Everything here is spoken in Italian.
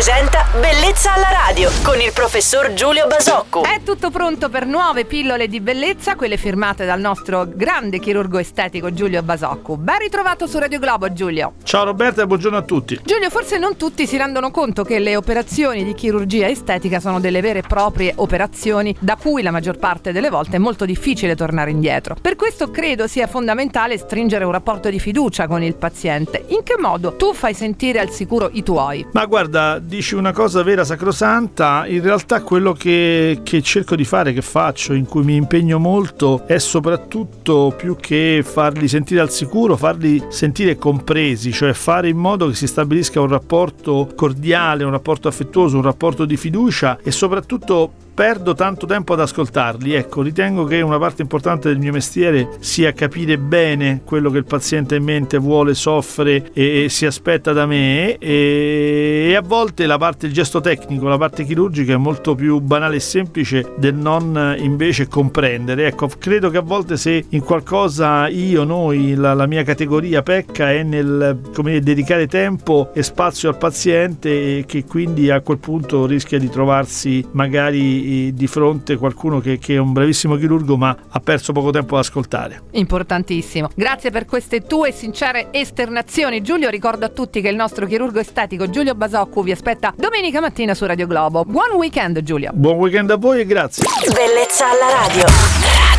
presenta Bellezza alla radio con il professor Giulio Basocco. È tutto pronto per nuove pillole di bellezza, quelle firmate dal nostro grande chirurgo estetico Giulio Basocco. Ben ritrovato su Radio Globo, Giulio. Ciao Roberta e buongiorno a tutti. Giulio, forse non tutti si rendono conto che le operazioni di chirurgia estetica sono delle vere e proprie operazioni da cui la maggior parte delle volte è molto difficile tornare indietro. Per questo credo sia fondamentale stringere un rapporto di fiducia con il paziente. In che modo tu fai sentire al sicuro i tuoi? Ma guarda, dici una cosa vera sacrosanta, in realtà quello che, che cerco di fare, che faccio, in cui mi impegno molto, è soprattutto più che farli sentire al sicuro, farli sentire compresi, cioè fare in modo che si stabilisca un rapporto cordiale, un rapporto affettuoso, un rapporto di fiducia e soprattutto perdo tanto tempo ad ascoltarli. Ecco, ritengo che una parte importante del mio mestiere sia capire bene quello che il paziente in mente vuole, soffre e, si aspetta da me e, e, a volte la parte, il gesto tecnico, la parte chirurgica è molto più banale e semplice del non invece comprendere. Ecco, credo che a volte se in qualcosa io, noi, la, la mia categoria pecca è nel dire, dedicare tempo e spazio al paziente e che quindi a quel punto rischia di trovarsi magari di fronte qualcuno che, che, è un bravissimo chirurgo ma ha perso poco tempo ad ascoltare. Importantissimo. Grazie per queste tue sincere esternazioni. Giulio, ricordo a tutti che il nostro chirurgo estetico Giulio Basoccu vi aspetta domenica mattina su Radio Globo. Buon weekend Giulio. Buon weekend a voi e grazie. Bellezza alla radio.